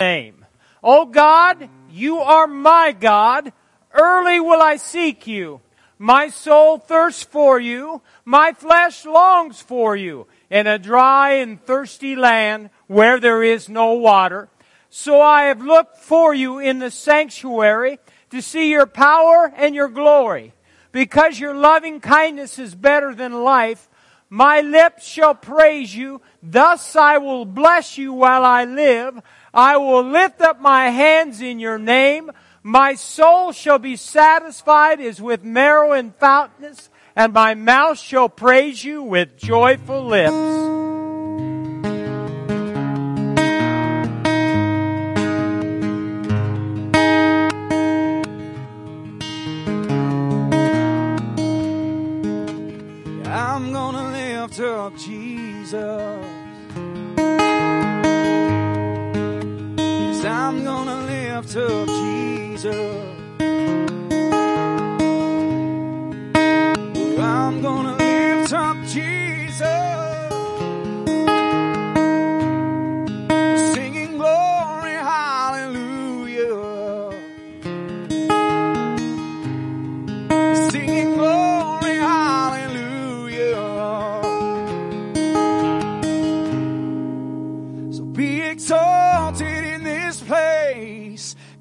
name. O God, you are my God. Early will I seek you. My soul thirsts for you. My flesh longs for you in a dry and thirsty land where there is no water. So I have looked for you in the sanctuary to see your power and your glory. Because your loving kindness is better than life, my lips shall praise you. Thus I will bless you while I live. I will lift up my hands in your name. My soul shall be satisfied as with marrow and fountains, and my mouth shall praise you with joyful lips. Jesus. Gonna Jesus. I'm gonna lift up Jesus.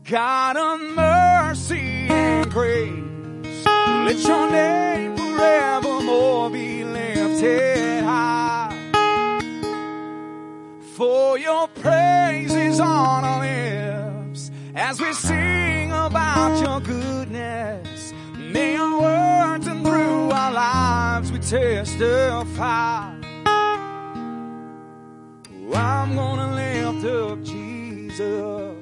God of mercy and grace. Let your name forevermore be lifted high. For your praise is on our lips as we sing about your goodness. May our words and through our lives we testify. I'm gonna lift up Jesus.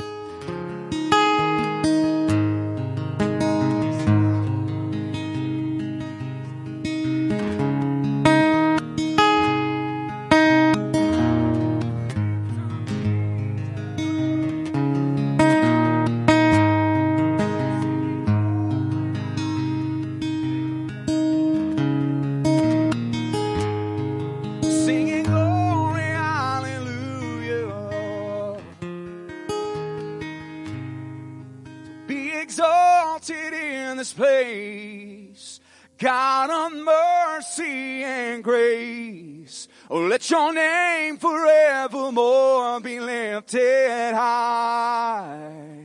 Your name forevermore be lifted high.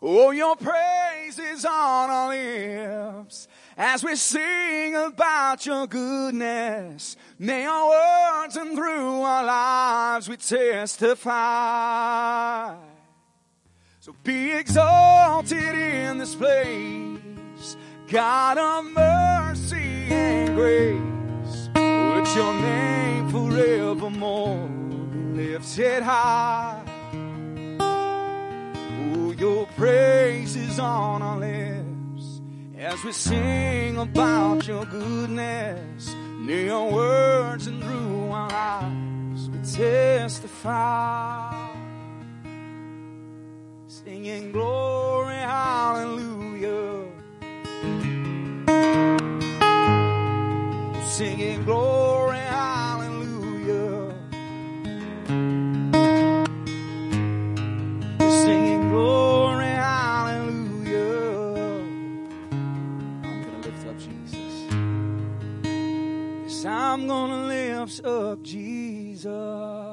Oh, your praise is on our lips as we sing about your goodness. May our words and through our lives we testify. So be exalted in this place, God of mercy and grace. Your name forevermore be lifted high. Oh, your praise is on our lips as we sing about your goodness. Near your words and through our lives we testify. Singing glory, hallelujah. Singing glory, hallelujah. Singing glory, hallelujah. I'm gonna lift up Jesus. Yes, I'm gonna lift up Jesus.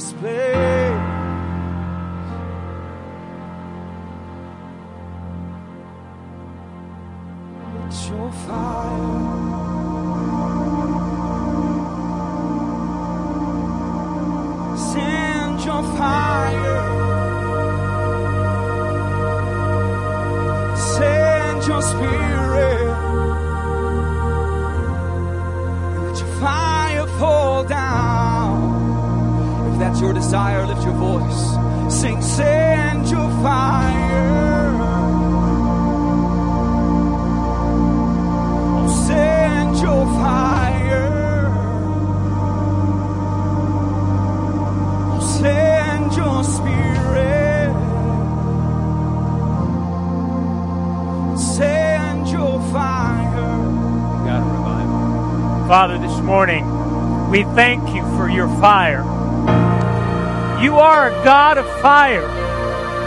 This place. Let your fire. Your desire, lift your voice. Sing, send your fire. Oh, send your fire. Oh, send your spirit. Send your fire. Revival. Father, this morning, we thank you for your fire. You are a God of fire,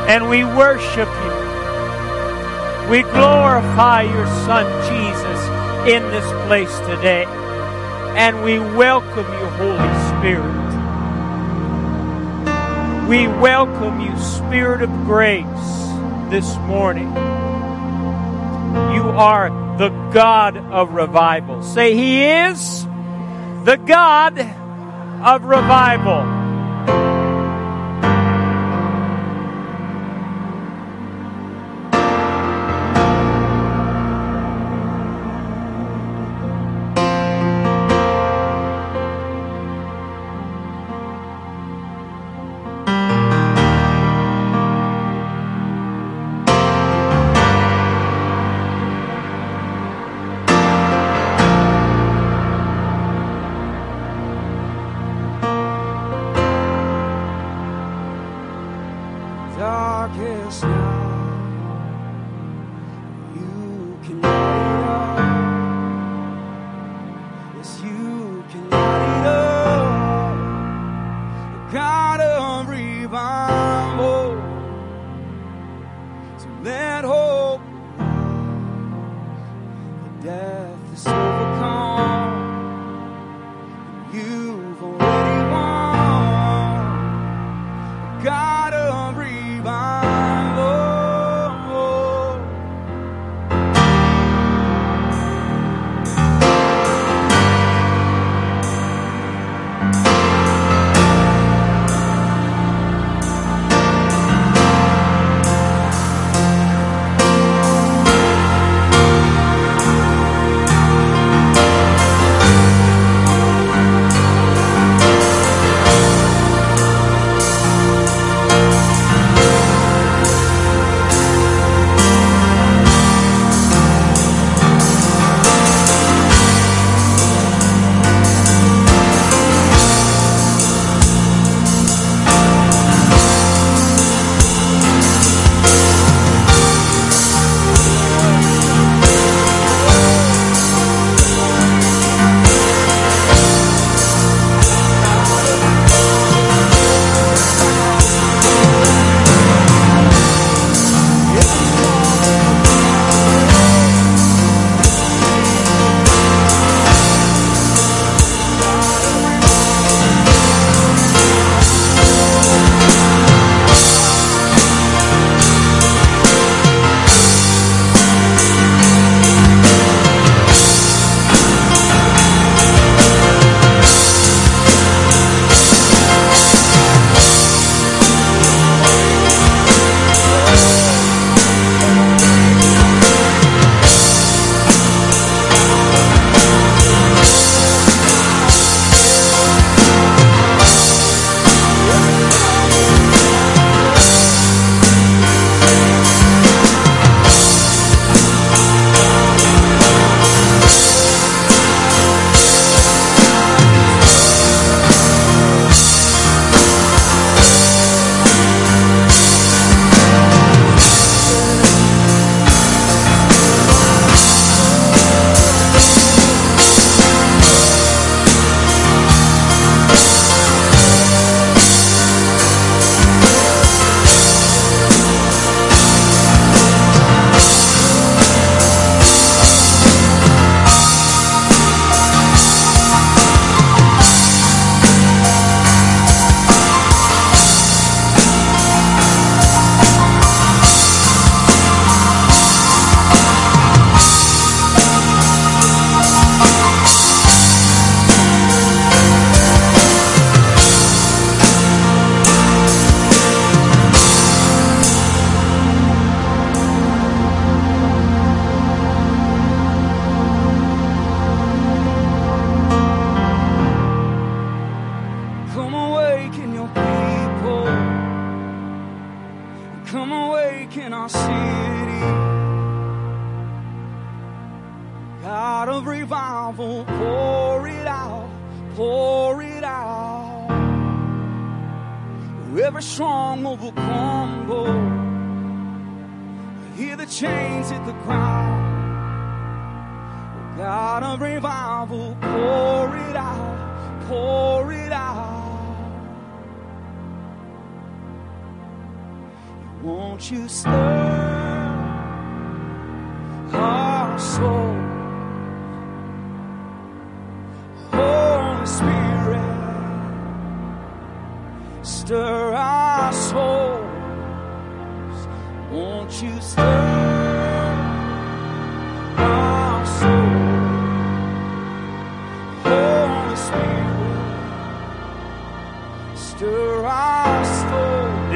and we worship you. We glorify your Son, Jesus, in this place today, and we welcome you, Holy Spirit. We welcome you, Spirit of grace, this morning. You are the God of revival. Say, He is the God of revival.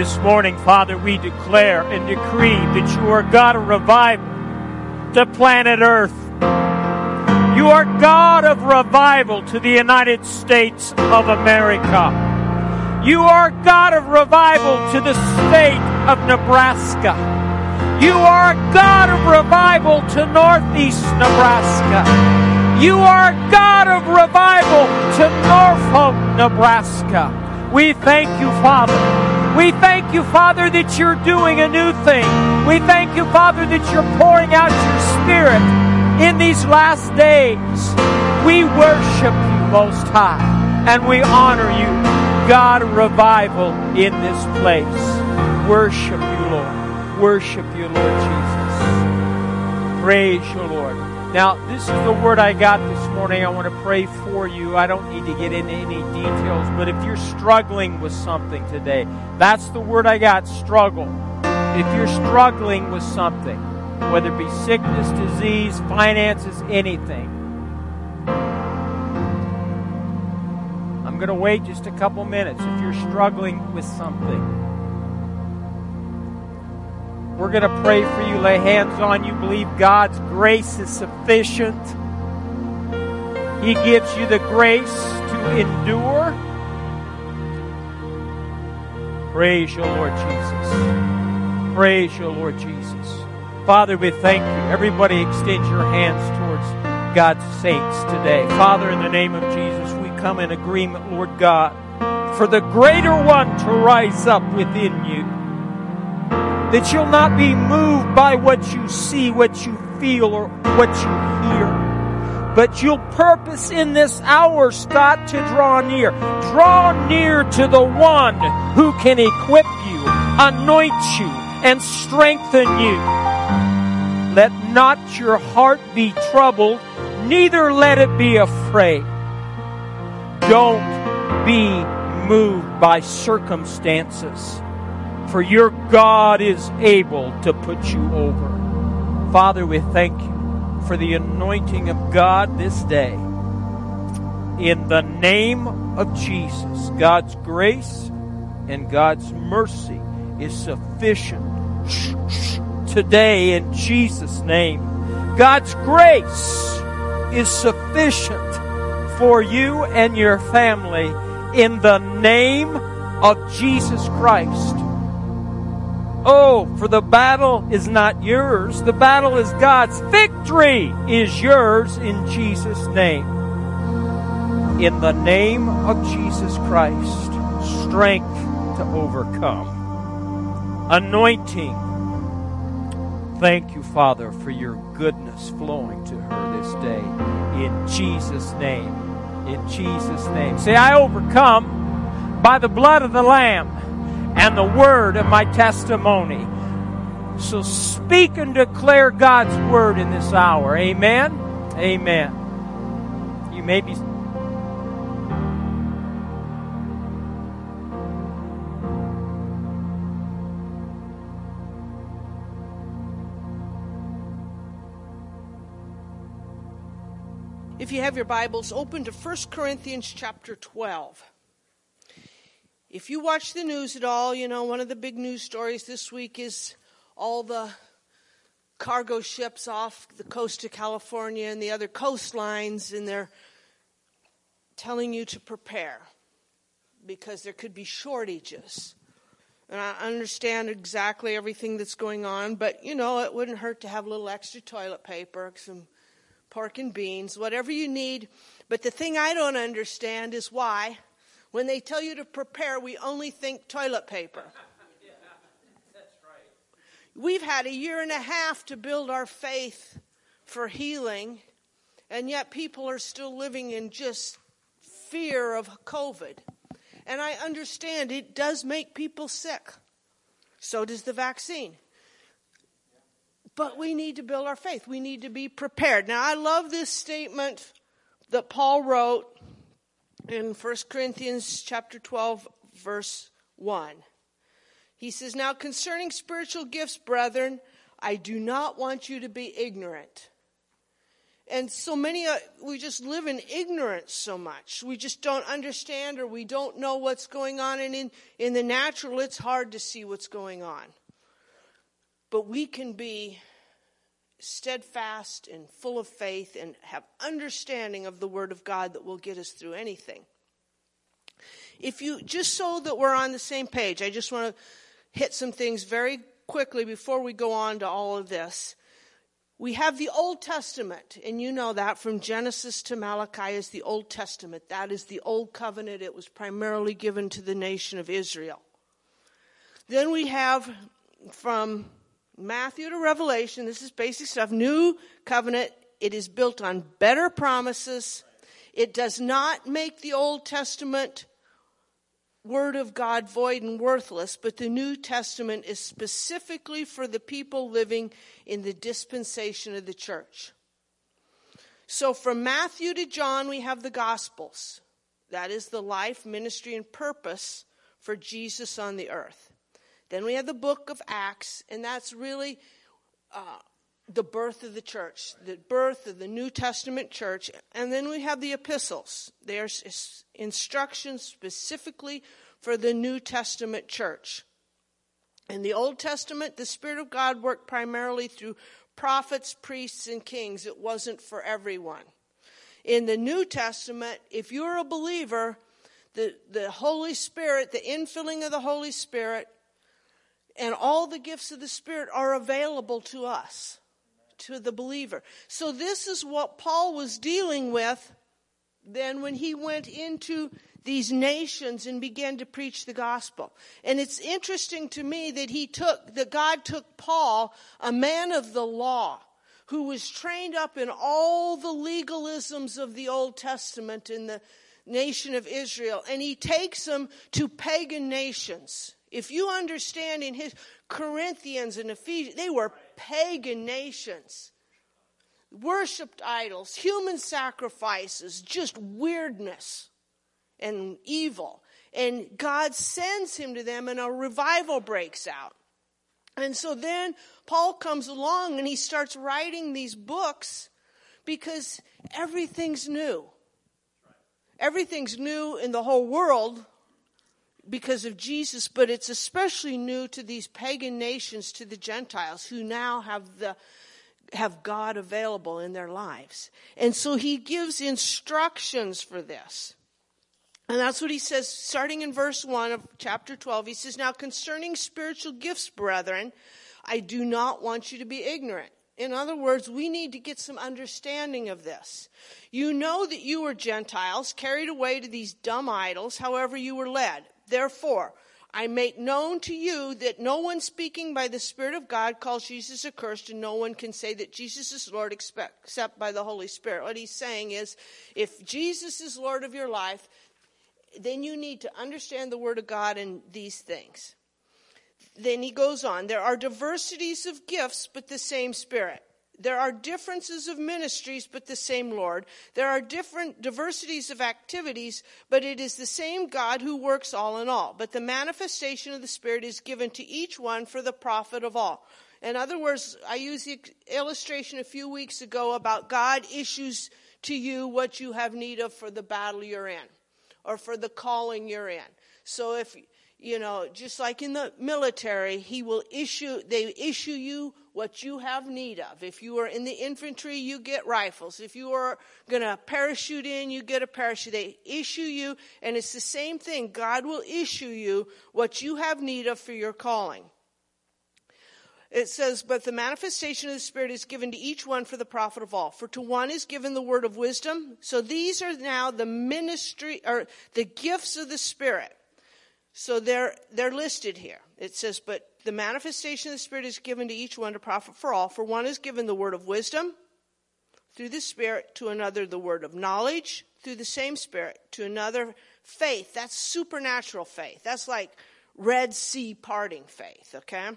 This morning, Father, we declare and decree that you are God of revival to planet Earth. You are God of revival to the United States of America. You are God of revival to the state of Nebraska. You are God of revival to Northeast Nebraska. You are God of revival to Norfolk, Nebraska. We thank you, Father. We thank you, Father, that you're doing a new thing. We thank you, Father, that you're pouring out your Spirit in these last days. We worship you, Most High, and we honor you, God revival in this place. Worship you, Lord. Worship you, Lord Jesus. Praise you, Lord. Now, this is the word I got this morning. I want to pray for you. I don't need to get into any details, but if you're struggling with something today, that's the word I got struggle. If you're struggling with something, whether it be sickness, disease, finances, anything, I'm going to wait just a couple minutes if you're struggling with something. We're going to pray for you, lay hands on you, believe God's grace is sufficient. He gives you the grace to endure. Praise your Lord Jesus. Praise your Lord Jesus. Father, we thank you. Everybody extend your hands towards God's saints today. Father, in the name of Jesus, we come in agreement, Lord God, for the greater one to rise up within you that you'll not be moved by what you see, what you feel, or what you hear. But you'll purpose in this hour, Scott, to draw near. Draw near to the one who can equip you, anoint you, and strengthen you. Let not your heart be troubled, neither let it be afraid. Don't be moved by circumstances for your God is able to put you over. Father, we thank you for the anointing of God this day. In the name of Jesus, God's grace and God's mercy is sufficient today in Jesus' name. God's grace is sufficient for you and your family in the name of Jesus Christ. Oh, for the battle is not yours. The battle is God's. Victory is yours in Jesus' name. In the name of Jesus Christ, strength to overcome. Anointing. Thank you, Father, for your goodness flowing to her this day. In Jesus' name. In Jesus' name. Say, I overcome by the blood of the Lamb and the word of my testimony. So speak and declare God's word in this hour. Amen. Amen. You may be. If you have your Bibles, open to 1 Corinthians chapter 12. If you watch the news at all, you know one of the big news stories this week is all the cargo ships off the coast of California and the other coastlines, and they're telling you to prepare because there could be shortages. And I understand exactly everything that's going on, but you know, it wouldn't hurt to have a little extra toilet paper, some pork and beans, whatever you need. But the thing I don't understand is why, when they tell you to prepare, we only think toilet paper. We've had a year and a half to build our faith for healing, and yet people are still living in just fear of COVID. And I understand it does make people sick. So does the vaccine. But we need to build our faith. We need to be prepared. Now, I love this statement that Paul wrote in 1 Corinthians chapter 12 verse 1. He says, "Now concerning spiritual gifts, brethren, I do not want you to be ignorant." And so many, uh, we just live in ignorance so much. We just don't understand or we don't know what's going on. And in, in the natural, it's hard to see what's going on. But we can be steadfast and full of faith and have understanding of the Word of God that will get us through anything. If you, just so that we're on the same page, I just want to hit some things very quickly before we go on to all of this. We have the Old Testament, and you know that from Genesis to Malachi is the Old Testament. That is the Old Covenant. It was primarily given to the nation of Israel. Then we have from Matthew to Revelation, this is basic stuff, New Covenant. It is built on better promises. It does not make the Old Testament Word of God void and worthless, but the New Testament is specifically for the people living in the dispensation of the church. So from Matthew to John, we have the Gospels. That is the life, ministry, and purpose for Jesus on the earth. Then we have the book of Acts, and that's really uh, the birth of the church, the birth of the New Testament church. And then we have the epistles. There's instructions specifically for the New Testament church. In the Old Testament, the Spirit of God worked primarily through prophets, priests, and kings. It wasn't for everyone. In the New Testament, if you're a believer, the, the Holy Spirit, the infilling of the Holy Spirit, and all the gifts of the Spirit are available to us to the believer. So this is what Paul was dealing with then when he went into these nations and began to preach the gospel. And it's interesting to me that he took, that God took Paul, a man of the law, who was trained up in all the legalisms of the Old Testament in the nation of Israel, and he takes him to pagan nations. If you understand in his Corinthians and Ephesians, they were pagan nations. Worshipped idols, human sacrifices, just weirdness and evil. And God sends him to them and a revival breaks out. And so then Paul comes along and he starts writing these books because everything's new. Everything's new in the whole world because of Jesus, but it's especially new to these pagan nations, to the Gentiles who now have the have God available in their lives. And so he gives instructions for this. And that's what he says, starting in verse 1 of chapter 12. He says, Now concerning spiritual gifts, brethren, I do not want you to be ignorant. In other words, we need to get some understanding of this. You know that you were Gentiles, carried away to these dumb idols, however you were led. Therefore, I make known to you that no one speaking by the Spirit of God calls Jesus accursed, and no one can say that Jesus is Lord except by the Holy Spirit. What he's saying is, if Jesus is Lord of your life, then you need to understand the Word of God and these things. Then he goes on, there are diversities of gifts, but the same Spirit. There are differences of ministries, but the same Lord. There are different diversities of activities, but it is the same God who works all in all. But the manifestation of the Spirit is given to each one for the profit of all. In other words, I used the illustration a few weeks ago about God issues to you what you have need of for the battle you're in or for the calling you're in. So if you know, just like in the military, he will issue, they issue you what you have need of. If you are in the infantry, you get rifles. If you are going to parachute in, you get a parachute. They issue you, and it's the same thing. God will issue you what you have need of for your calling. It says, But the manifestation of the Spirit is given to each one for the profit of all. For to one is given the word of wisdom. So these are now the ministry, or the gifts of the Spirit. So they're, they're listed here. It says, but the manifestation of the Spirit is given to each one to profit for all. For one is given the word of wisdom through the Spirit, to another the word of knowledge through the same Spirit, to another faith. That's supernatural faith. That's like Red Sea parting faith, okay?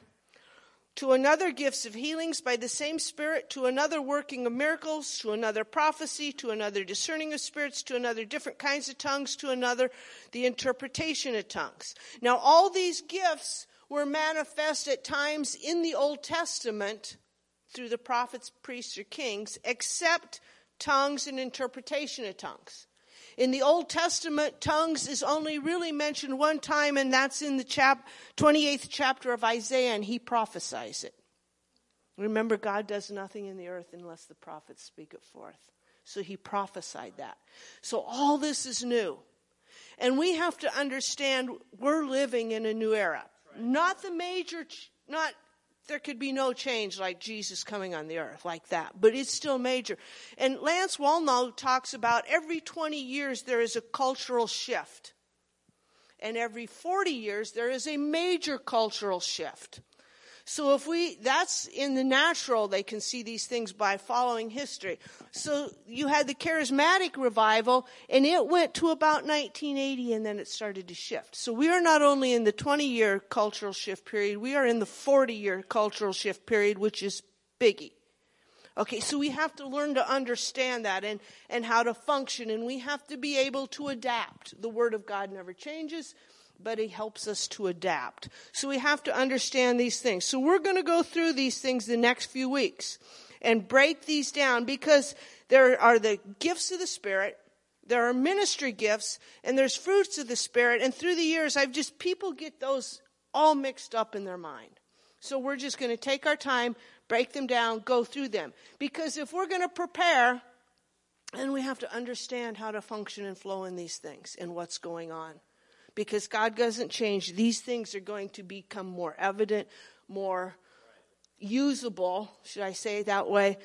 To another gifts of healings by the same Spirit, to another working of miracles, to another prophecy, to another discerning of spirits, to another different kinds of tongues, to another the interpretation of tongues. Now, all these gifts were manifest at times in the Old Testament through the prophets, priests, or kings, except tongues and interpretation of tongues. In the Old Testament, tongues is only really mentioned one time, and that's in the chap- 28th chapter of Isaiah, and he prophesies it. Remember, God does nothing in the earth unless the prophets speak it forth. So he prophesied that. So all this is new. And we have to understand we're living in a new era. Not the major, not there could be no change like Jesus coming on the earth like that, but it's still major. And Lance Wallnau talks about every 20 years there is a cultural shift. And every 40 years there is a major cultural shift. So if we, that's in the natural, they can see these things by following history. So you had the charismatic revival, and it went to about 1980, and then it started to shift. So we are not only in the 20 year cultural shift period, we are in the 40 year cultural shift period, which is biggie. Okay, so we have to learn to understand that and, and how to function, and we have to be able to adapt. The Word of God never changes but he helps us to adapt. So we have to understand these things. So we're going to go through these things the next few weeks and break these down because there are the gifts of the Spirit, there are ministry gifts, and there's fruits of the Spirit. And through the years, I've just, people get those all mixed up in their mind. So we're just going to take our time, break them down, go through them. Because if we're going to prepare, then we have to understand how to function and flow in these things and what's going on because God doesn't change. These things are going to become more evident, more usable, should I say that way,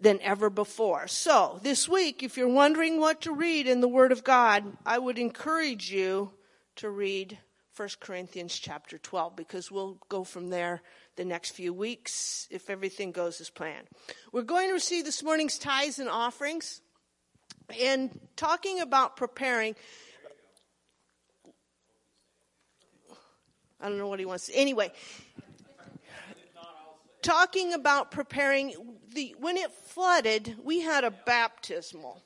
than ever before. So, this week, if you're wondering what to read in the Word of God, I would encourage you to read 1 Corinthians chapter 12 because we'll go from there the next few weeks if everything goes as planned. We're going to receive this morning's tithes and offerings. And talking about preparing, I don't know what he wants. Anyway, talking about preparing the when it flooded, we had a baptismal,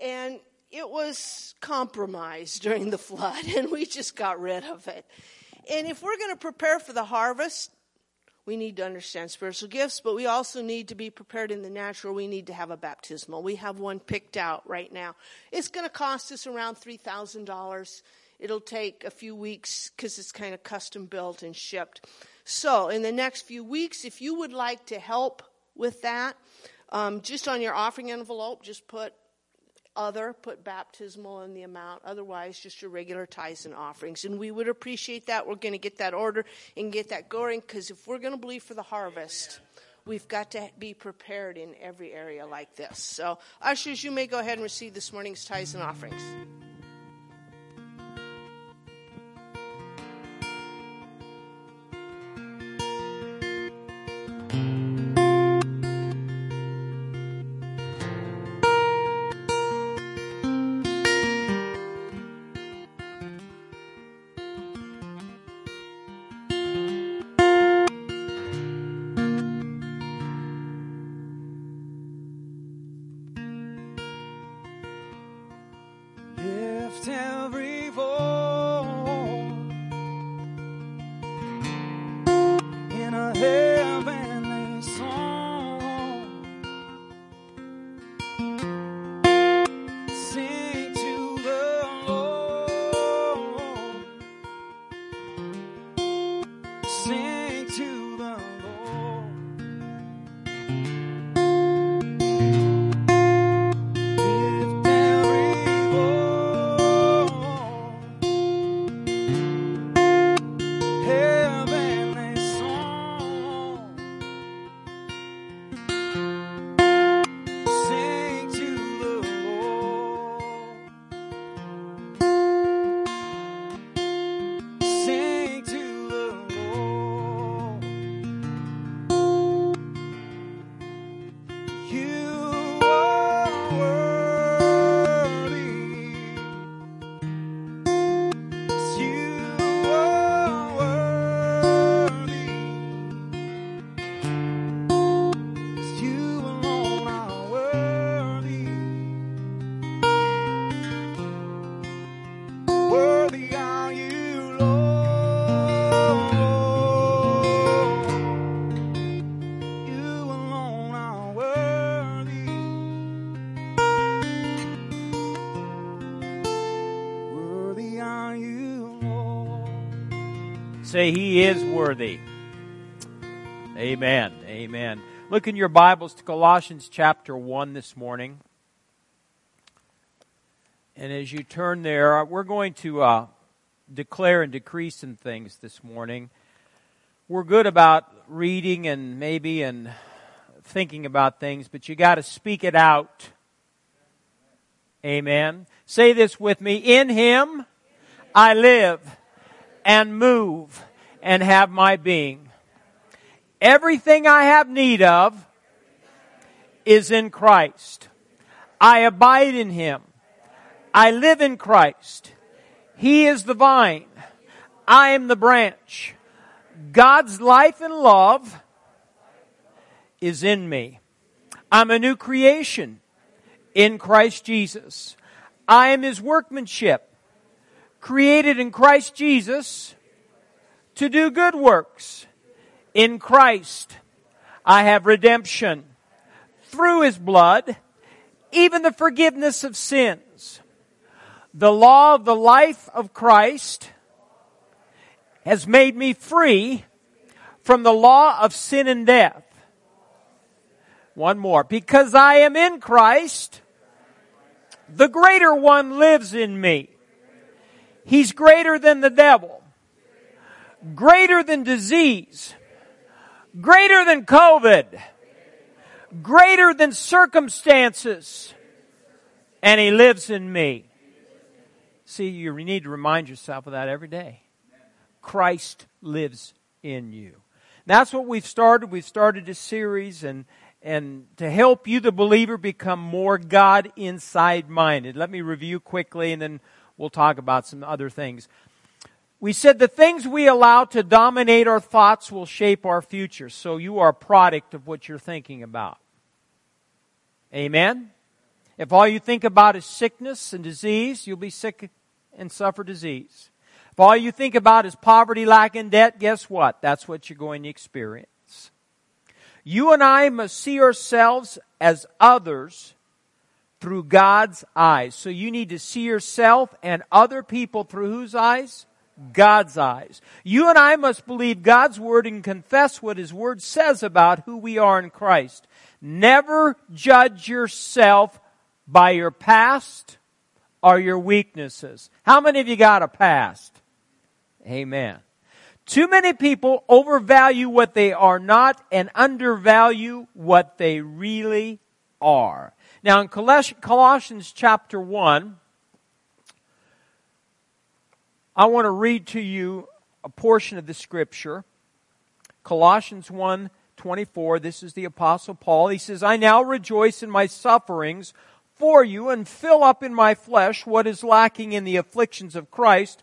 and it was compromised during the flood, and we just got rid of it. And if we're going to prepare for the harvest, we need to understand spiritual gifts, but we also need to be prepared in the natural. We need to have a baptismal. We have one picked out right now. It's going to cost us around three thousand dollars. It'll take a few weeks because it's kind of custom built and shipped. So, in the next few weeks, if you would like to help with that, um, just on your offering envelope, just put other, put baptismal in the amount. Otherwise, just your regular tithes and offerings. And we would appreciate that. We're going to get that order and get that going because if we're going to believe for the harvest, we've got to be prepared in every area like this. So, ushers, you may go ahead and receive this morning's tithes and offerings. tell Say he is worthy. Amen. Amen. Look in your Bibles to Colossians chapter 1 this morning. And as you turn there, we're going to uh, declare and decree some things this morning. We're good about reading and maybe and thinking about things, but you got to speak it out. Amen. Say this with me. In Him I live and move and have my being. Everything I have need of is in Christ. I abide in Him. I live in Christ. He is the vine. I am the branch. God's life and love is in me. I'm a new creation in Christ Jesus. I am His workmanship, created in Christ Jesus to do good works. In Christ, I have redemption through His blood, even the forgiveness of sins. The law of the life of Christ has made me free from the law of sin and death. One more. Because I am in Christ, the greater one lives in me. He's greater than the devil, greater than disease, greater than COVID, greater than circumstances, and he lives in me. See, you need to remind yourself of that every day. Christ lives in you. That's what we've started. We've started a series and and to help you, the believer, become more God inside minded. Let me review quickly and then we'll talk about some other things. We said the things we allow to dominate our thoughts will shape our future. So you are a product of what you're thinking about. Amen? If all you think about is sickness and disease, you'll be sick and suffer disease. If all you think about is poverty, lack, and debt, guess what? That's what you're going to experience. You and I must see ourselves as others through God's eyes. So you need to see yourself and other people through whose eyes? God's eyes. You and I must believe God's word and confess what his word says about who we are in Christ. Never judge yourself by your past or your weaknesses. How many of you got a past? Amen. Too many people overvalue what they are not and undervalue what they really are. Now in Colossians chapter 1, I want to read to you a portion of the scripture. Colossians 1 24, this is the apostle Paul. He says, I now rejoice in my sufferings for you and fill up in my flesh what is lacking in the afflictions of Christ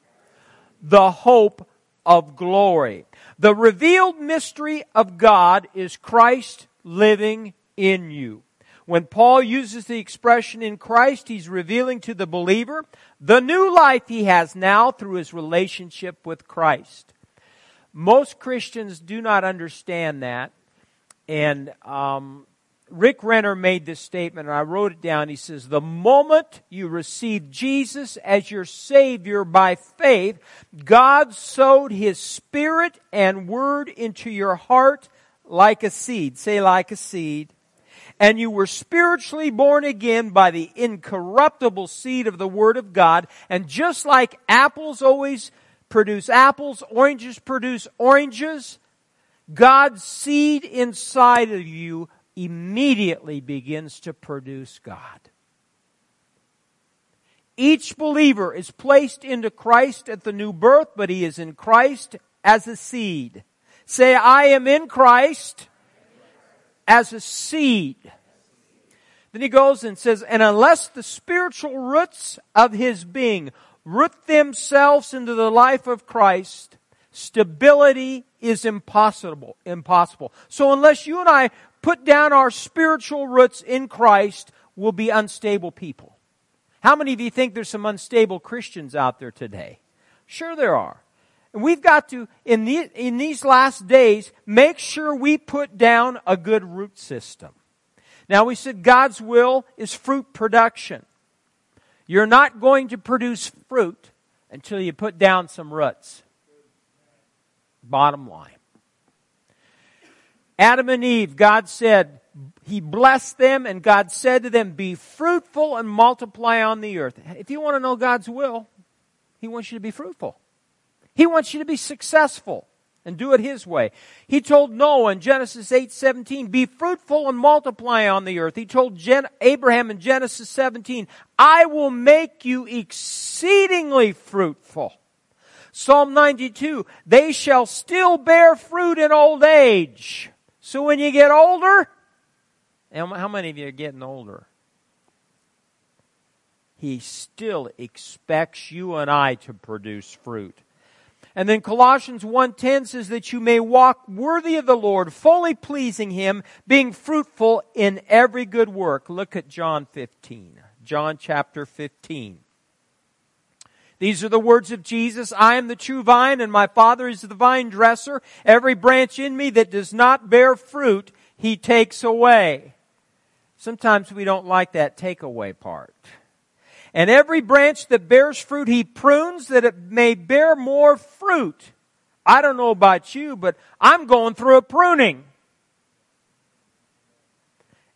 the hope of glory. The revealed mystery of God is Christ living in you. When Paul uses the expression in Christ, he's revealing to the believer the new life he has now through his relationship with Christ. Most Christians do not understand that. And um, Rick Renner made this statement, and I wrote it down. He says, The moment you receive Jesus as your Savior by faith, God sowed His Spirit and Word into your heart like a seed. Say, like a seed. And you were spiritually born again by the incorruptible seed of the Word of God. And just like apples always produce apples, oranges produce oranges. God's seed inside of you immediately begins to produce God. Each believer is placed into Christ at the new birth, but he is in Christ as a seed. Say, I am in Christ as a seed. Then he goes and says, and unless the spiritual roots of his being root themselves into the life of Christ, stability is impossible. Impossible. So unless you and I put down our spiritual roots in Christ, we'll be unstable people. How many of you think there's some unstable Christians out there today? Sure there are. And we've got to, in, the, in these last days, make sure we put down a good root system. Now we said God's will is fruit production. You're not going to produce fruit until you put down some roots. Bottom line. Adam and Eve, God said, He blessed them and God said to them, be fruitful and multiply on the earth. If you want to know God's will, He wants you to be fruitful. He wants you to be successful and do it his way. He told Noah in Genesis 8:17, "Be fruitful and multiply on the earth." He told Gen- Abraham in Genesis 17, "I will make you exceedingly fruitful." Psalm 92, "They shall still bear fruit in old age." So when you get older, how many of you are getting older? He still expects you and I to produce fruit. And then Colossians 1:10 says that you may walk worthy of the Lord, fully pleasing him, being fruitful in every good work. Look at John 15. John chapter 15. These are the words of Jesus. I am the true vine and my Father is the vine dresser. Every branch in me that does not bear fruit, he takes away. Sometimes we don't like that takeaway part. And every branch that bears fruit, he prunes that it may bear more fruit. I don't know about you, but I'm going through a pruning.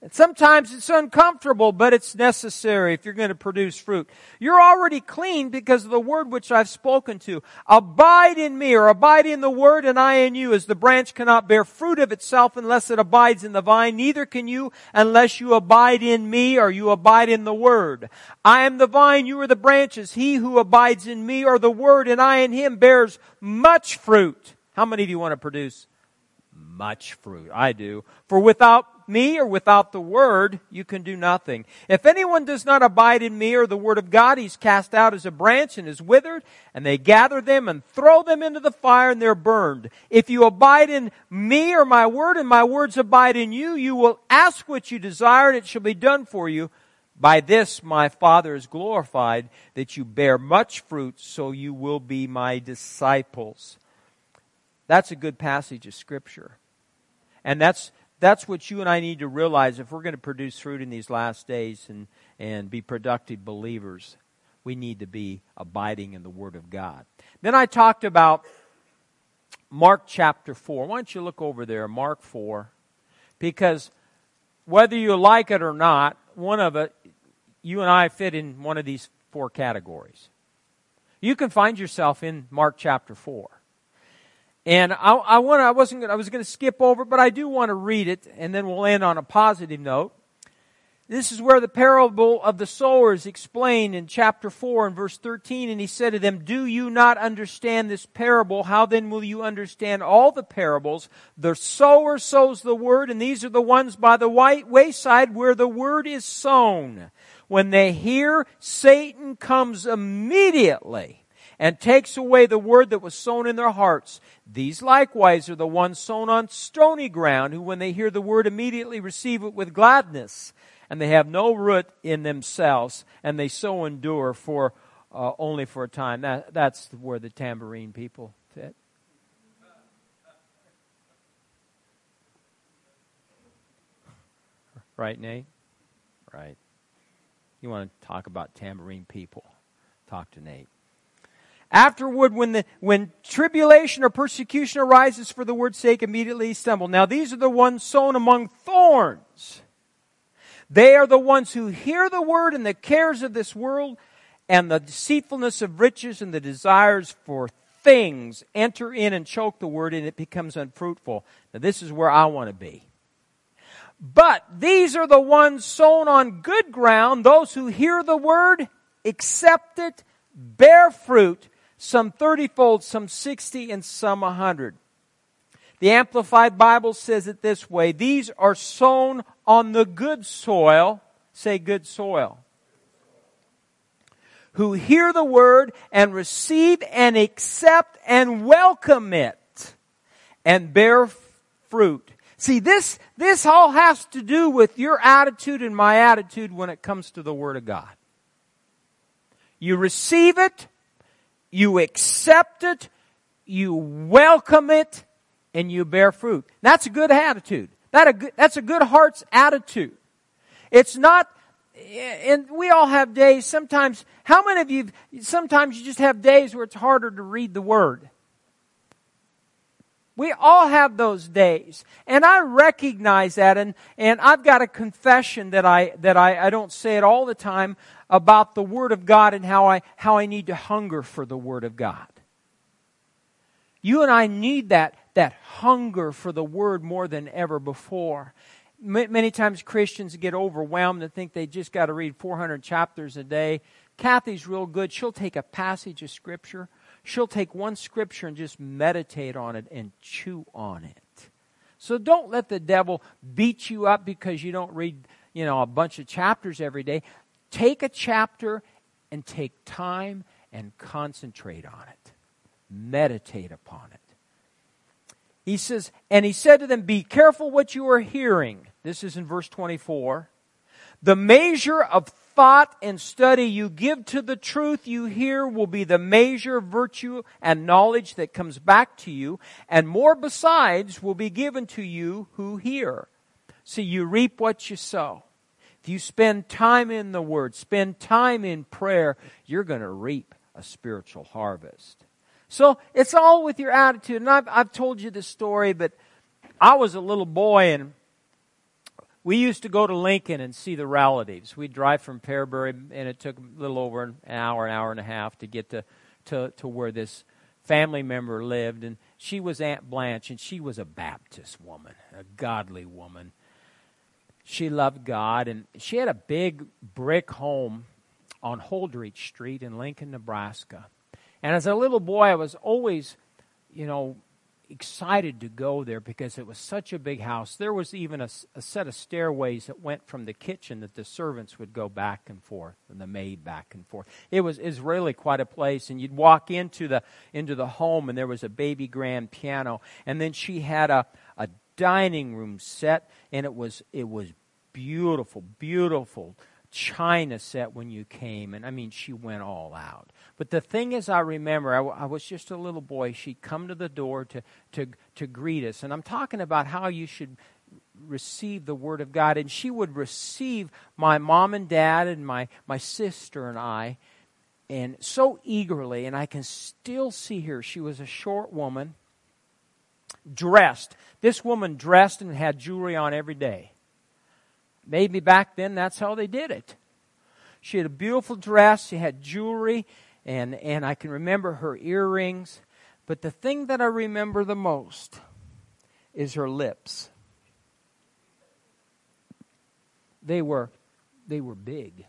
And sometimes it's uncomfortable, but it's necessary if you're going to produce fruit. You're already clean because of the word which I've spoken to. Abide in me or abide in the word and I in you as the branch cannot bear fruit of itself unless it abides in the vine. Neither can you unless you abide in me or you abide in the word. I am the vine, you are the branches. He who abides in me or the word and I in him bears much fruit. How many of you want to produce much fruit? I do. For without me or without the word, you can do nothing. If anyone does not abide in me or the word of God, he's cast out as a branch and is withered, and they gather them and throw them into the fire and they're burned. If you abide in me or my word and my words abide in you, you will ask what you desire and it shall be done for you. By this my Father is glorified, that you bear much fruit, so you will be my disciples. That's a good passage of Scripture. And that's that's what you and I need to realize if we're going to produce fruit in these last days and, and be productive believers. We need to be abiding in the Word of God. Then I talked about Mark chapter 4. Why don't you look over there, Mark 4? Because whether you like it or not, one of it, you and I fit in one of these four categories. You can find yourself in Mark chapter 4. And I, I want I wasn't gonna, I was going to skip over, but I do want to read it, and then we'll end on a positive note. This is where the parable of the sower is explained in chapter 4 and verse 13. And he said to them, Do you not understand this parable? How then will you understand all the parables? The sower sows the word, and these are the ones by the white wayside where the word is sown. When they hear, Satan comes immediately and takes away the word that was sown in their hearts. These likewise are the ones sown on stony ground, who when they hear the word immediately receive it with gladness, and they have no root in themselves, and they so endure for uh, only for a time. That, that's where the tambourine people fit. Right, Nate? Right. You want to talk about tambourine people? Talk to Nate. Afterward, when the when tribulation or persecution arises for the word's sake, immediately stumble. Now these are the ones sown among thorns. They are the ones who hear the word and the cares of this world and the deceitfulness of riches and the desires for things enter in and choke the word and it becomes unfruitful. Now this is where I want to be. But these are the ones sown on good ground, those who hear the word, accept it, bear fruit, some 30 fold, some 60, and some 100. The Amplified Bible says it this way These are sown on the good soil. Say good soil. Who hear the word and receive and accept and welcome it and bear fruit See, this, this all has to do with your attitude and my attitude when it comes to the Word of God. You receive it, you accept it, you welcome it, and you bear fruit. That's a good attitude. That a good, that's a good heart's attitude. It's not, and we all have days, sometimes, how many of you, sometimes you just have days where it's harder to read the Word? We all have those days. And I recognize that and, and I've got a confession that I that I, I don't say it all the time about the Word of God and how I how I need to hunger for the Word of God. You and I need that that hunger for the Word more than ever before. Many times Christians get overwhelmed and think they just got to read 400 chapters a day. Kathy's real good. She'll take a passage of Scripture she'll take one scripture and just meditate on it and chew on it. So don't let the devil beat you up because you don't read, you know, a bunch of chapters every day. Take a chapter and take time and concentrate on it. Meditate upon it. He says, and he said to them, Be careful what you are hearing. This is in verse 24. The measure of thought and study you give to the truth you hear will be the measure of virtue and knowledge that comes back to you, and more besides will be given to you who hear. See, you reap what you sow. If you spend time in the Word, spend time in prayer, you're going to reap a spiritual harvest. So it's all with your attitude. And I've, I've told you this story, but I was a little boy and we used to go to Lincoln and see the relatives. We'd drive from Fairbury, and it took a little over an hour, an hour and a half to get to, to, to where this family member lived. And she was Aunt Blanche, and she was a Baptist woman, a godly woman. She loved God, and she had a big brick home on Holdrege Street in Lincoln, Nebraska. And as a little boy, I was always, you know, excited to go there because it was such a big house. There was even a, a, set of stairways that went from the kitchen that the servants would go back and forth and the maid back and forth. It was, it was really quite a place. And you'd walk into the, into the home and there was a baby grand piano. And then she had a, a dining room set and it was, it was beautiful, beautiful china set when you came. And I mean, she went all out. But the thing is, I remember, I, w- I was just a little boy. She'd come to the door to, to, to greet us. And I'm talking about how you should receive the Word of God. And she would receive my mom and dad and my, my sister and I, and so eagerly. And I can still see her. She was a short woman, dressed. This woman dressed and had jewelry on every day. Maybe back then that's how they did it. She had a beautiful dress, she had jewelry, and, and I can remember her earrings. But the thing that I remember the most is her lips. They were, they were big.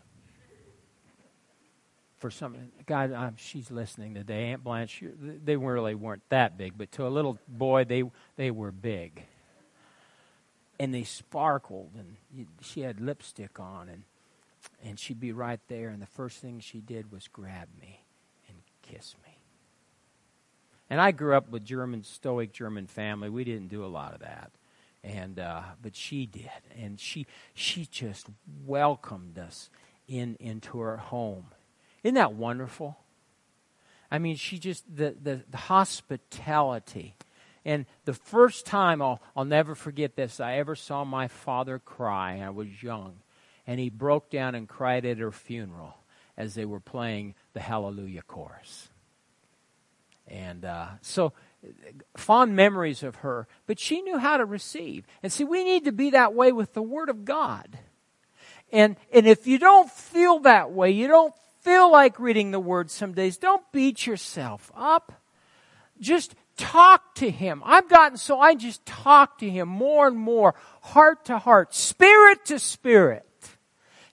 For some, God, I'm, she's listening today. Aunt Blanche, they really weren't that big, but to a little boy, they they were big and they sparkled and she had lipstick on and and she'd be right there and the first thing she did was grab me kiss me And I grew up with German, stoic German family. We didn't do a lot of that. And, uh, but she did. And she, she just welcomed us in, into her home. Isn't that wonderful? I mean, she just, the, the, the hospitality. And the first time, I'll, I'll never forget this, I ever saw my father cry. I was young. And he broke down and cried at her funeral as they were playing the Hallelujah chorus. And uh, so, fond memories of her, but she knew how to receive. And see, we need to be that way with the Word of God. And, and if you don't feel that way, you don't feel like reading the Word some days, don't beat yourself up. Just talk to Him. I've gotten so I just talk to Him more and more, heart to heart, spirit to spirit.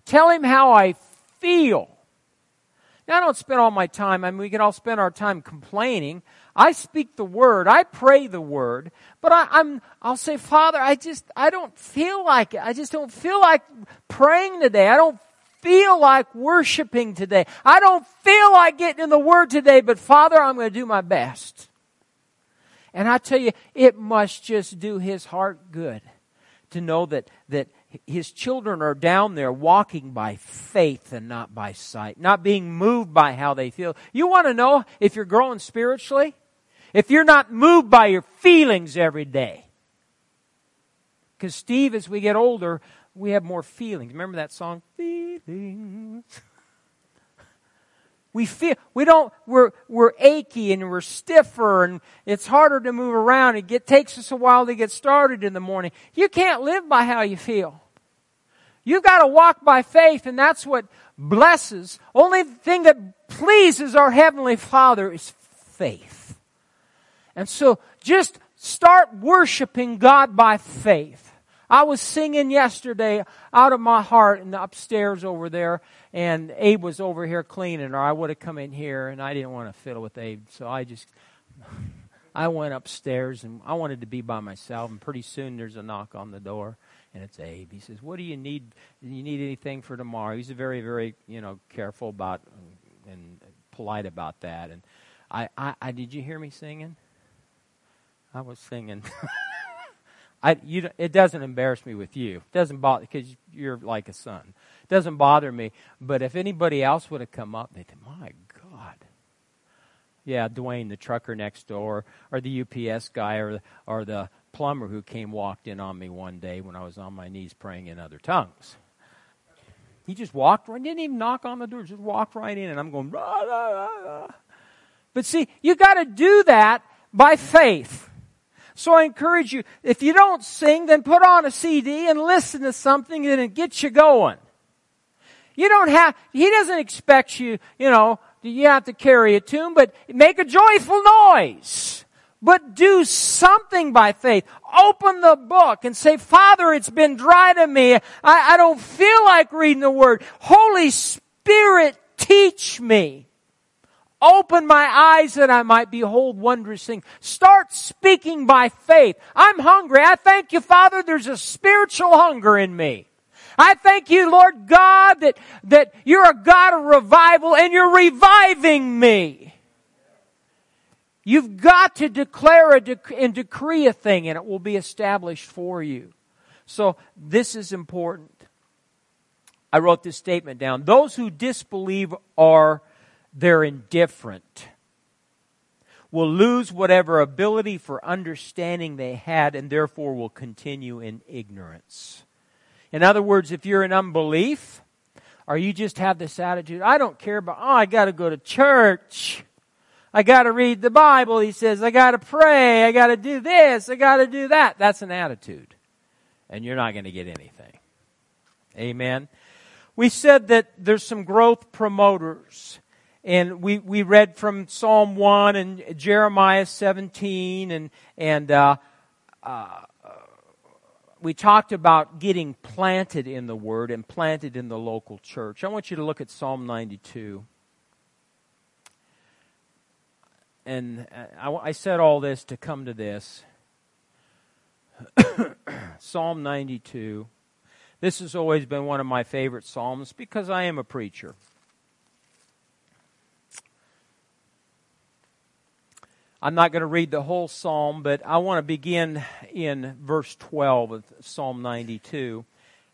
Tell Him how I feel. Now, I don't spend all my time, I mean, we can all spend our time complaining. I speak the word, I pray the word, but I, am I'll say, Father, I just, I don't feel like it. I just don't feel like praying today. I don't feel like worshiping today. I don't feel like getting in the word today, but Father, I'm going to do my best. And I tell you, it must just do his heart good to know that, that his children are down there walking by faith and not by sight, not being moved by how they feel. You want to know if you're growing spiritually? If you're not moved by your feelings every day. Because, Steve, as we get older, we have more feelings. Remember that song? Feelings. we feel we don't we're we're achy and we're stiffer and it's harder to move around it get, takes us a while to get started in the morning you can't live by how you feel You've got to walk by faith, and that's what blesses. Only thing that pleases our Heavenly Father is faith. And so just start worshiping God by faith. I was singing yesterday out of my heart and upstairs over there, and Abe was over here cleaning, or I would have come in here, and I didn't want to fiddle with Abe, so I just, I went upstairs, and I wanted to be by myself, and pretty soon there's a knock on the door and it's Abe. He says, "What do you need? Do you need anything for tomorrow?" He's very, very, you know, careful about uh, and polite about that. And I, I, I did you hear me singing? I was singing. I, you, it doesn't embarrass me with you. It doesn't bother because you're like a son. It doesn't bother me. But if anybody else would have come up, they'd think, "My God." Yeah, Dwayne, the trucker next door, or the UPS guy, or or the plumber who came walked in on me one day when I was on my knees praying in other tongues. He just walked right, didn't even knock on the door, just walked right in, and I'm going, rah, rah, rah, But see, you got to do that by faith. So I encourage you, if you don't sing, then put on a CD and listen to something and gets you going. You don't have, he doesn't expect you, you know, you have to carry a tune, but make a joyful noise but do something by faith. Open the book and say, Father, it's been dry to me. I, I don't feel like reading the Word. Holy Spirit, teach me. Open my eyes that I might behold wondrous things. Start speaking by faith. I'm hungry. I thank you, Father, there's a spiritual hunger in me. I thank you, Lord God, that, that you're a God of revival and you're reviving me. You've got to declare dec- and decree a thing and it will be established for you. So this is important. I wrote this statement down. Those who disbelieve are, they're indifferent. Will lose whatever ability for understanding they had and therefore will continue in ignorance. In other words, if you're in unbelief, or you just have this attitude, I don't care about, oh, I gotta go to church. I got to read the Bible. He says, I got to pray. I got to do this. I got to do that. That's an attitude. And you're not to get anything. Amen. We said that there's some growth promoters. And we, we read from Psalm 1 and Jeremiah 17 and, and, uh, uh, we talked about getting planted in the Word and planted in the local church. I want you to look at Psalm 92 and uh, I, I said all this to come to this. Psalm 92. This has always been one of my favorite Psalms because I am a preacher. I'm not going to read the whole psalm, but I want to begin in verse 12 of Psalm 92.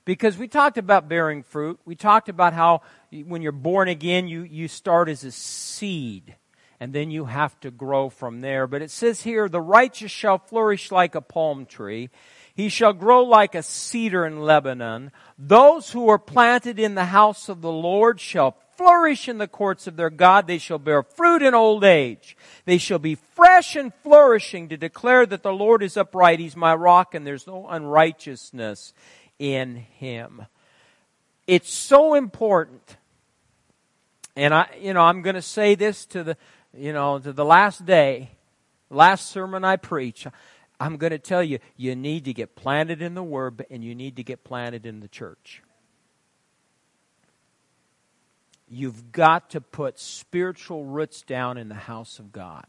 Because we talked about bearing fruit. We talked about how when you're born again, you, you start as a seed, and then you have to grow from there. But it says here, the righteous shall flourish like a palm tree. He shall grow like a cedar in Lebanon. Those who are planted in the house of the Lord shall flourish in the courts of their God. They shall bear fruit in old age. They shall be fresh and flourishing to declare that the Lord is upright. He's my rock and there's no unrighteousness in him. It's so important. And I, you know, I'm going to say this to the, you know, to the last day, last sermon I preach. I'm going to tell you, you need to get planted in the Word and you need to get planted in the church. You've got to put spiritual roots down in the house of God.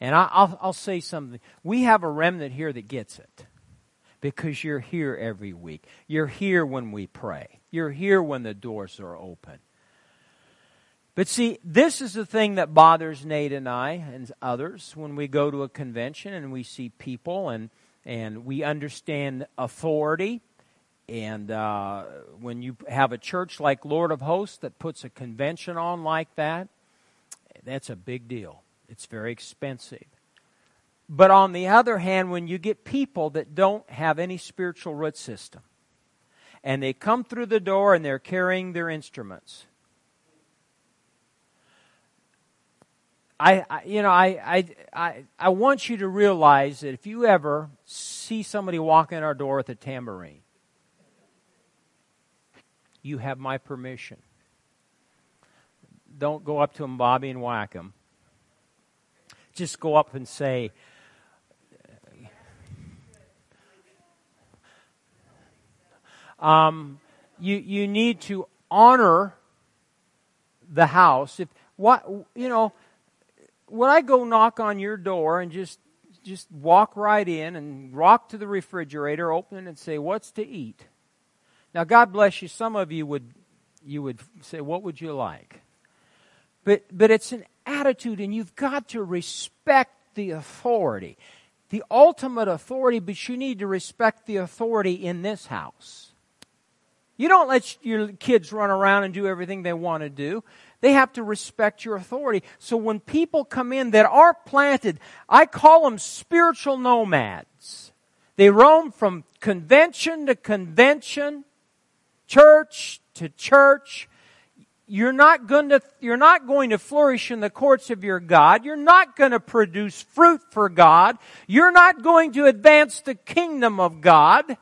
And I, will I'll say something. We have a remnant here that gets it because you're here every week. You're here when we pray. You're here when the doors are open. But see, this is the thing that bothers Nate and I and others when we go to a convention and we see people and, and we understand authority and uh, when you have a church like Lord of Hosts that puts a convention on like that, that's a big deal. It's very expensive. But on the other hand, when you get people that don't have any spiritual root system, and they come through the door and they're carrying their instruments, I, I, you know I, I I I want you to realize that if you ever see somebody walk in our door with a tambourine you have my permission. Don't go up to him, Bobby, and whack him. Just go up and say, um, you, you need to honor the house. If what you know, would I go knock on your door and just just walk right in and walk to the refrigerator, open it, and say, "What's to eat?" Now, God bless you. Some of you would you would say, "What would you like?" But but it's an attitude, and you've got to respect the authority, the ultimate authority. But you need to respect the authority in this house. You don't let your kids run around and do everything they want to do. They have to respect your authority. So when people come in that are planted, I call them spiritual nomads. They roam from convention to convention church to church. You're not going to, you're not going to flourish in the courts of your God. You're not going to produce fruit for God. You're not going to advance the kingdom of God.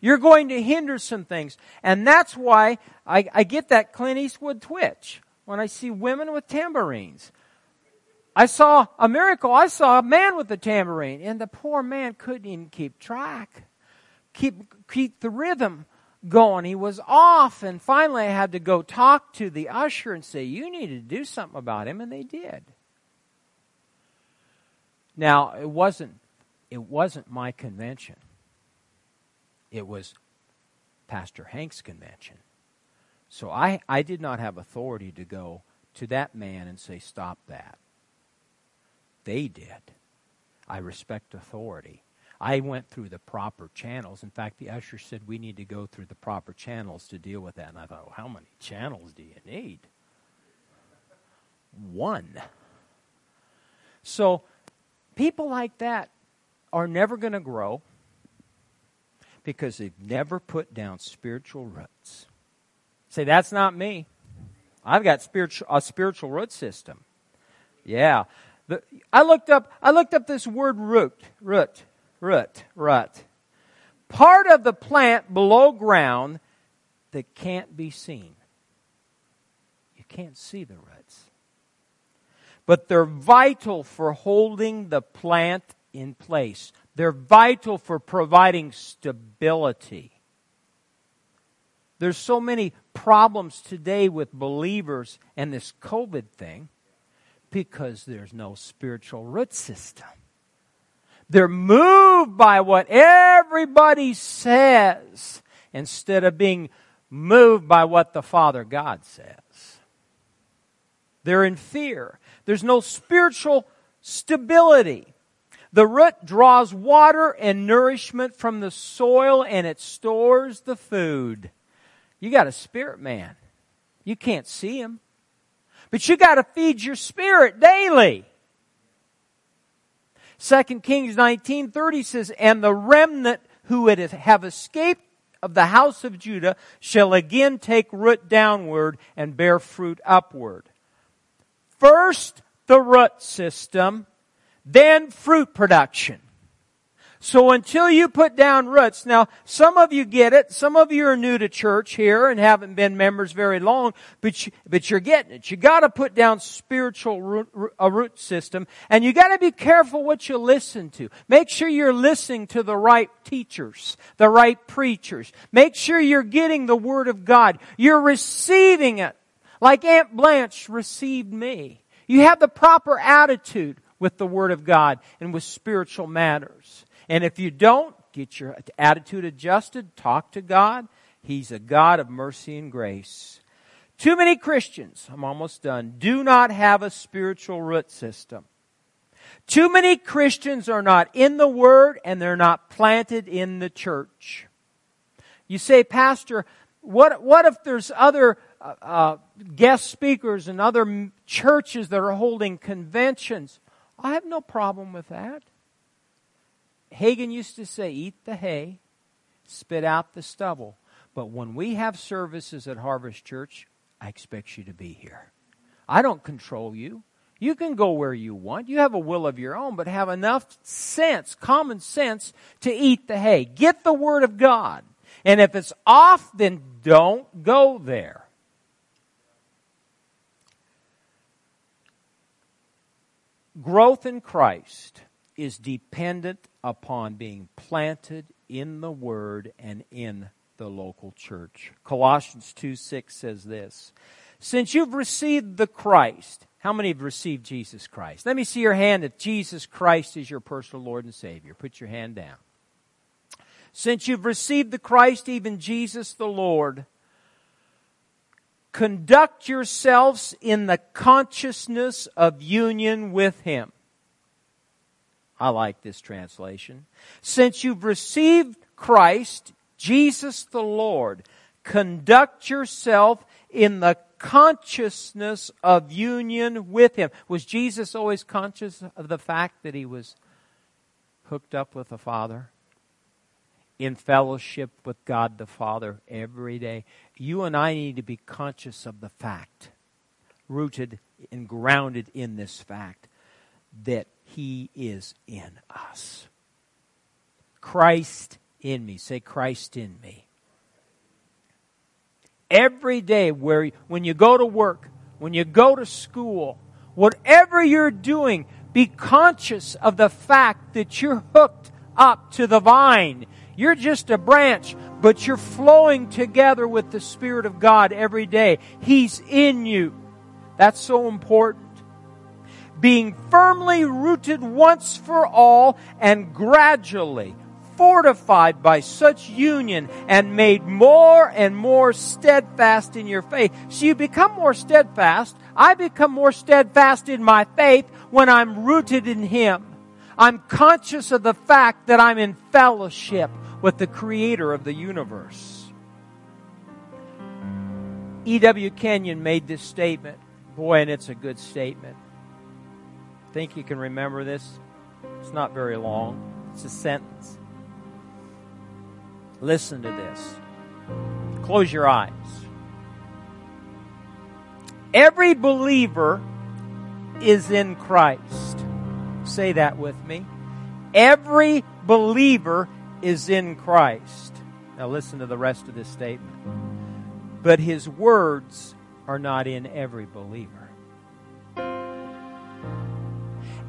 You're going to hinder some things. And that's why I, I get that Clint Eastwood twitch when I see women with tambourines. I saw a miracle. I saw a man with a tambourine, and the poor man couldn't even keep track keep, keep the rhythm going. He was off, and finally I had to go talk to the usher and say, You need to do something about him, and they did. Now, it wasn't it wasn't my convention. It was Pastor Hank's convention. So I, I did not have authority to go to that man and say, Stop that. They did. I respect authority. I went through the proper channels. In fact, the usher said we need to go through the proper channels to deal with that. And I thought, well, how many channels do you need? One. So, people like that are never going to grow because they've never put down spiritual roots. Say, that's not me. I've got spiritual, a spiritual root system. Yeah. The, I looked up I looked up this word root, root root, root. Part of the plant below ground that can't be seen. You can't see the roots. But they're vital for holding the plant in place. They're vital for providing stability. There's so many problems today with believers and this COVID thing because there's no spiritual root system. They're moved by what everybody says instead of being moved by what the Father God says. They're in fear. There's no spiritual stability. The root draws water and nourishment from the soil and it stores the food. You got a spirit man. You can't see him. But you got to feed your spirit daily. 2 Kings 19:30 says, "And the remnant who have escaped of the house of Judah shall again take root downward and bear fruit upward." First the root system, then fruit production. So until you put down roots, now some of you get it, some of you are new to church here and haven't been members very long, but you, but you're getting it. You gotta put down spiritual root, a root system and you gotta be careful what you listen to. Make sure you're listening to the right teachers, the right preachers. Make sure you're getting the Word of God. You're receiving it like Aunt Blanche received me. You have the proper attitude with the Word of God and with spiritual matters. And if you don't, get your attitude adjusted, talk to God. He's a God of mercy and grace. Too many Christians, I'm almost done, do not have a spiritual root system. Too many Christians are not in the Word and they're not planted in the church. You say, Pastor, what, what if there's other uh, uh, guest speakers and other churches that are holding conventions? I have no problem with that. Hagin used to say, eat the hay, spit out the stubble. But when we have services at Harvest Church, I expect you to be here. I don't control you. You can go where you want. You have a will of your own, but have enough sense, common sense, to eat the hay. Get the Word of God. And if it's off, then don't go there. Growth in Christ is dependent upon being planted in the Word and in the local church. Colossians 2 6 says this Since you've received the Christ, how many have received Jesus Christ? Let me see your hand if Jesus Christ is your personal Lord and Savior. Put your hand down. Since you've received the Christ, even Jesus the Lord, conduct yourselves in the consciousness of union with Him. I like this translation. Since you've received Christ, Jesus the Lord, conduct yourself in the consciousness of union with Him. Was Jesus always conscious of the fact that He was hooked up with the Father? In fellowship with God the Father every day. You and I need to be conscious of the fact, rooted and grounded in this fact, that he is in us. Christ in me. Say, Christ in me. Every day, where when you go to work, when you go to school, whatever you're doing, be conscious of the fact that you're hooked up to the vine. You're just a branch, but you're flowing together with the Spirit of God every day. He's in you. That's so important being firmly rooted once for all and gradually fortified by such union and made more and more steadfast in your faith. So you become more steadfast. I become more steadfast in my faith when I'm rooted in Him. I'm conscious of the fact that I'm in fellowship with the creator of the universe. E.W. Kenyon made this statement. Boy, and it's a good statement. Think you can remember this? It's not very long, it's a sentence. Listen to this. Close your eyes. Every believer is in Christ. Say that with me. Every believer is in Christ. Now listen to the rest of this statement. But his words are not in every believer.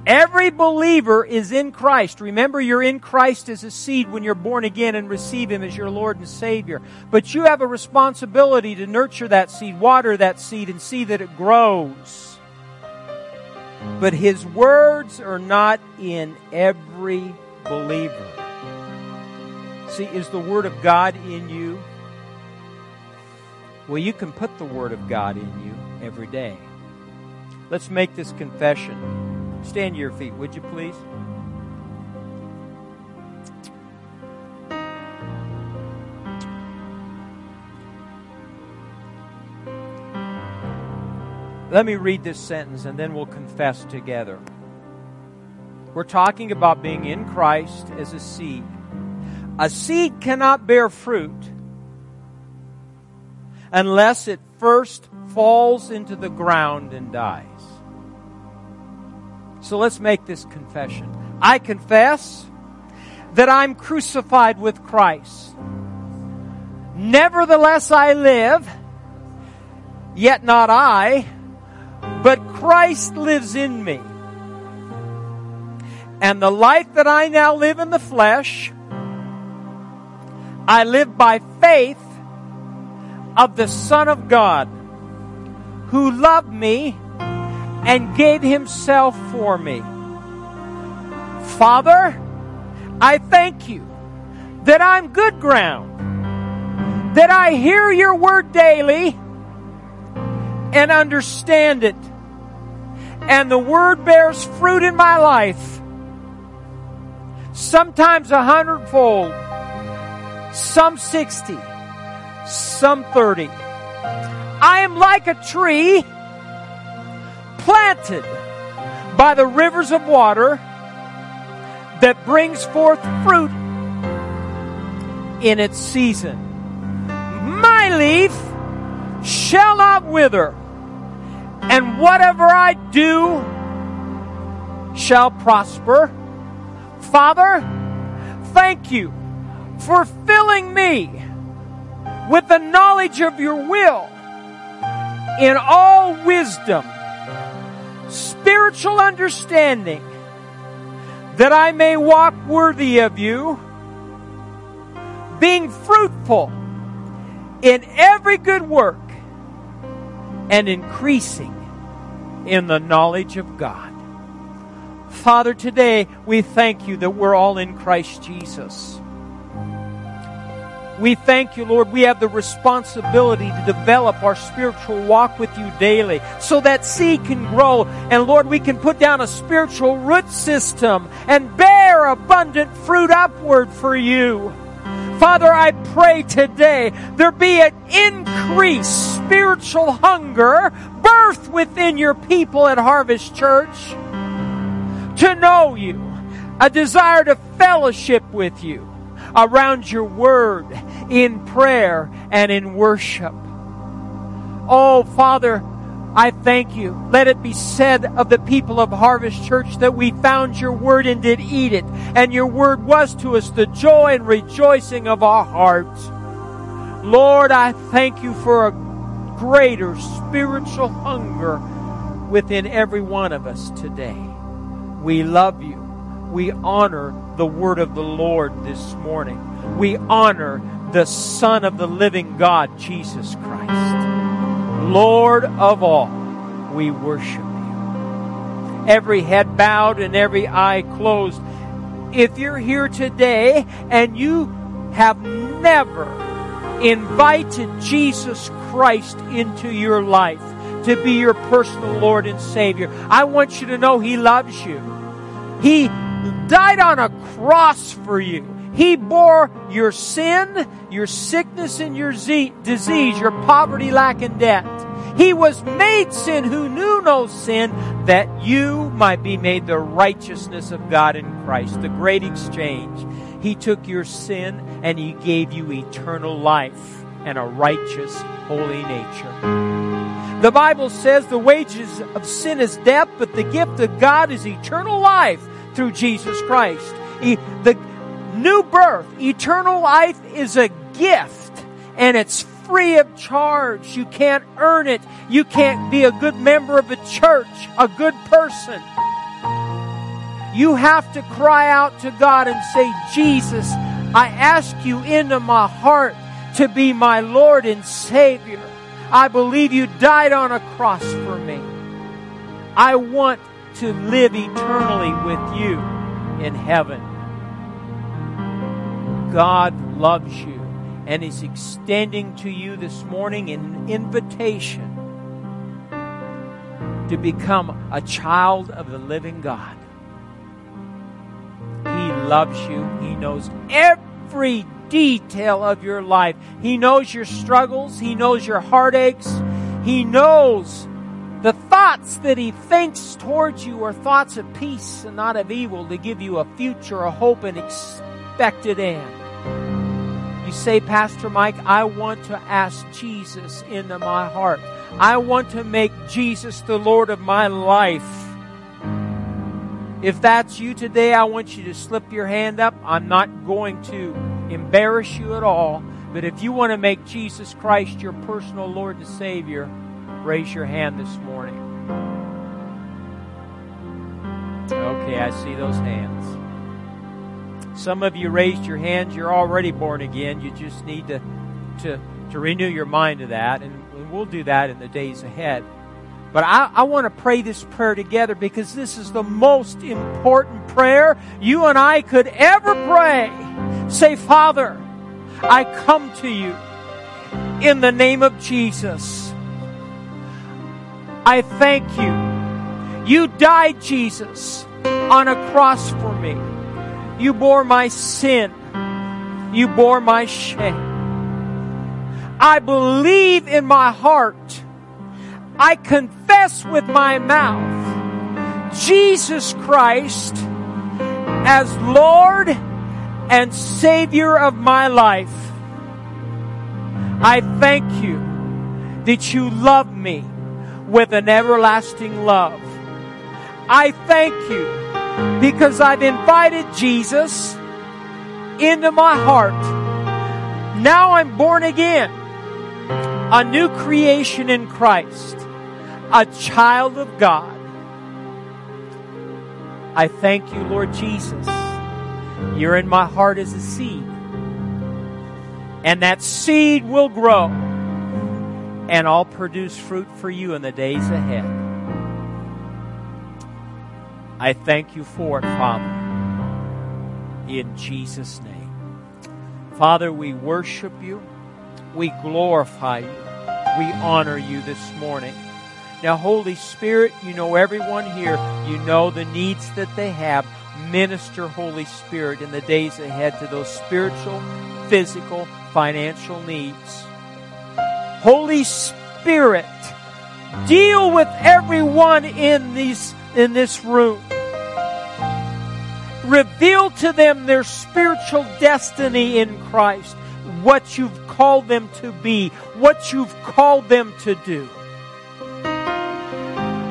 Every believer is in Christ. Remember, you're in Christ as a seed when you're born again and receive Him as your Lord and Savior. But you have a responsibility to nurture that seed, water that seed, and see that it grows. But His words are not in every believer. See, is the Word of God in you? Well, you can put the Word of God in you every day. Let's make this confession. Stand to your feet, would you please? Let me read this sentence and then we'll confess together. We're talking about being in Christ as a seed. A seed cannot bear fruit unless it first falls into the ground and dies. So let's make this confession. I confess that I'm crucified with Christ. Nevertheless, I live, yet not I but Christ lives in me. And the life that I now live in the flesh, I live by faith of the Son of God, who loved me and gave himself for me. Father, I thank you that I'm good ground, that I hear your word daily and understand it. And the Word bears fruit in my life. Sometimes a hundredfold, some sixty, some thirty. I am like a tree planted by the rivers of water that brings forth fruit in its season. My leaf shall not wither and whatever I do shall prosper. Father, thank you for filling me with the knowledge of your will in all wisdom, spiritual understanding, that I may walk worthy of you, being fruitful in every good work and increasing in the knowledge of God. Father, today we thank you that we're all in Christ Jesus. We thank you, Lord, we have the responsibility to develop our spiritual walk with you daily so that seed can grow. And Lord, we can put down a spiritual root system and bear abundant fruit upward for you. Father, I pray today there be an increased spiritual hunger birth within your people at Harvest Church to know you, a desire to fellowship with you around your word in prayer and in worship. Oh, Father, I thank you. Let it be said of the people of Harvest Church that we found your word and did eat it, and your word was to us the joy and rejoicing of our hearts. Lord, I thank you for a greater spiritual hunger within every one of us today. We love you. We honor the word of the Lord this morning. We honor the Son of the living God, Jesus Christ. Lord of all, we worship you. Every head bowed and every eye closed. If you're here today and you have never invited Jesus Christ into your life to be your personal Lord and Savior, I want you to know He loves you. He died on a cross for you. He bore your sin, your sickness, and your disease, your poverty, lack, and debt. He was made sin who knew no sin that you might be made the righteousness of God in Christ. The great exchange. He took your sin and He gave you eternal life and a righteous, holy nature. The Bible says the wages of sin is death, but the gift of God is eternal life through Jesus Christ. He, the new birth, eternal life is a gift and it's free of charge. You can't earn it. You can't be a good member of a church, a good person. You have to cry out to God and say, Jesus, I ask you into my heart to be my Lord and Savior. I believe you died on a cross for me. I want to live eternally with you in heaven. God loves you and is extending to you this morning an invitation to become a child of the living God. He loves you. He knows every detail of your life. He knows your struggles. He knows your heartaches. He knows the thoughts that He thinks towards you are thoughts of peace and not of evil to give you a future, a hope, and expected end. You say, Pastor Mike, I want to ask Jesus into my heart. I want to make Jesus the Lord of my life. If that's you today, I want you to slip your hand up. I'm not going to embarrass you at all. But if you want to make Jesus Christ your personal Lord and Savior, raise your hand this morning. Okay, I see those hands. Some of you raised your hands. You're already born again. You just need to, to, to renew your mind to that. And we'll do that in the days ahead. But I, I want to pray this prayer together because this is the most important prayer you and I could ever pray. Say, Father, I come to you in the name of Jesus. I thank you. You died, Jesus, on a cross for me. You bore my sin. You bore my shame. I believe in my heart. I confess with my mouth Jesus Christ as Lord and Savior of my life. I thank you that you love me with an everlasting love. I thank you because I've invited Jesus into my heart. Now I'm born again, a new creation in Christ, a child of God. I thank you, Lord Jesus. You're in my heart as a seed. And that seed will grow. And I'll produce fruit for you in the days ahead. I thank you for it, Father. In Jesus' name. Father, we worship you. We glorify you. We honor you this morning. Now, Holy Spirit, you know everyone here. You know the needs that they have. Minister, Holy Spirit, in the days ahead to those spiritual, physical, financial needs. Holy Spirit, deal with everyone in these in this room. Reveal to them their spiritual destiny in Christ, what you've called them to be, what you've called them to do.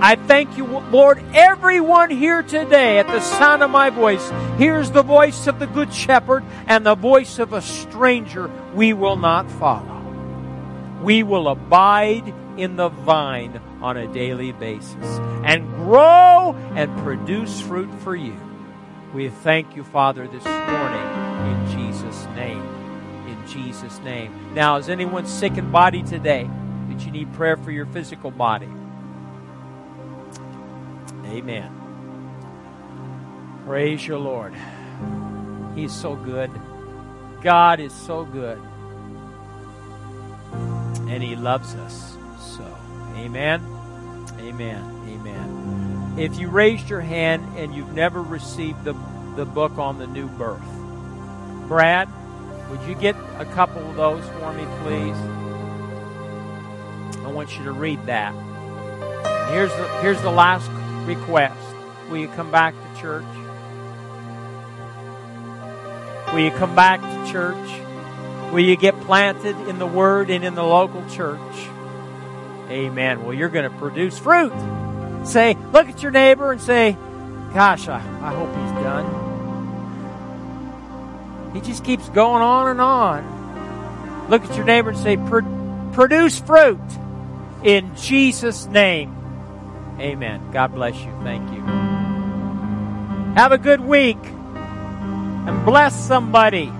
I thank you, Lord. Everyone here today, at the sound of my voice, hears the voice of the Good Shepherd and the voice of a stranger we will not follow. We will abide in the vine on a daily basis and grow and produce fruit for you. We thank you, Father, this morning in Jesus' name. In Jesus' name. Now, is anyone sick in body today that you need prayer for your physical body? Amen. Praise your Lord. He's so good. God is so good. And He loves us. Amen. Amen. Amen. If you raised your hand and you've never received the, the book on the new birth, Brad, would you get a couple of those for me, please? I want you to read that. Here's the, here's the last request. Will you come back to church? Will you come back to church? Will you get planted in the Word and in the local church? Amen. Well, you're going to produce fruit. Say, look at your neighbor and say, Gosh, I, I hope he's done. He just keeps going on and on. Look at your neighbor and say, Produce fruit in Jesus' name. Amen. God bless you. Thank you. Have a good week and bless somebody.